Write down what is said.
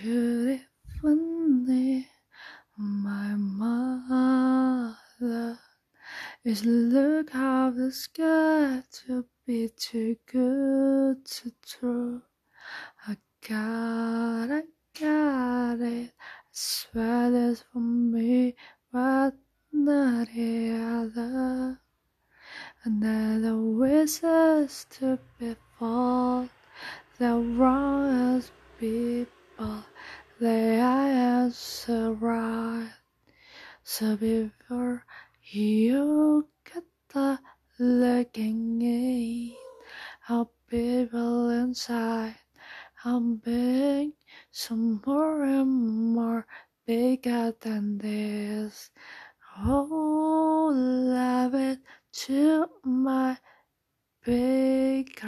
could even need my mother is look how the sky to be too good to true. I got I got it. I swear this for me, but not the other. Another wishes to be fault. The wrong wrongest people, they are answer right. So before you get the looking in, how people inside, I'm big, some more and more bigger than this. Oh, love it to my big.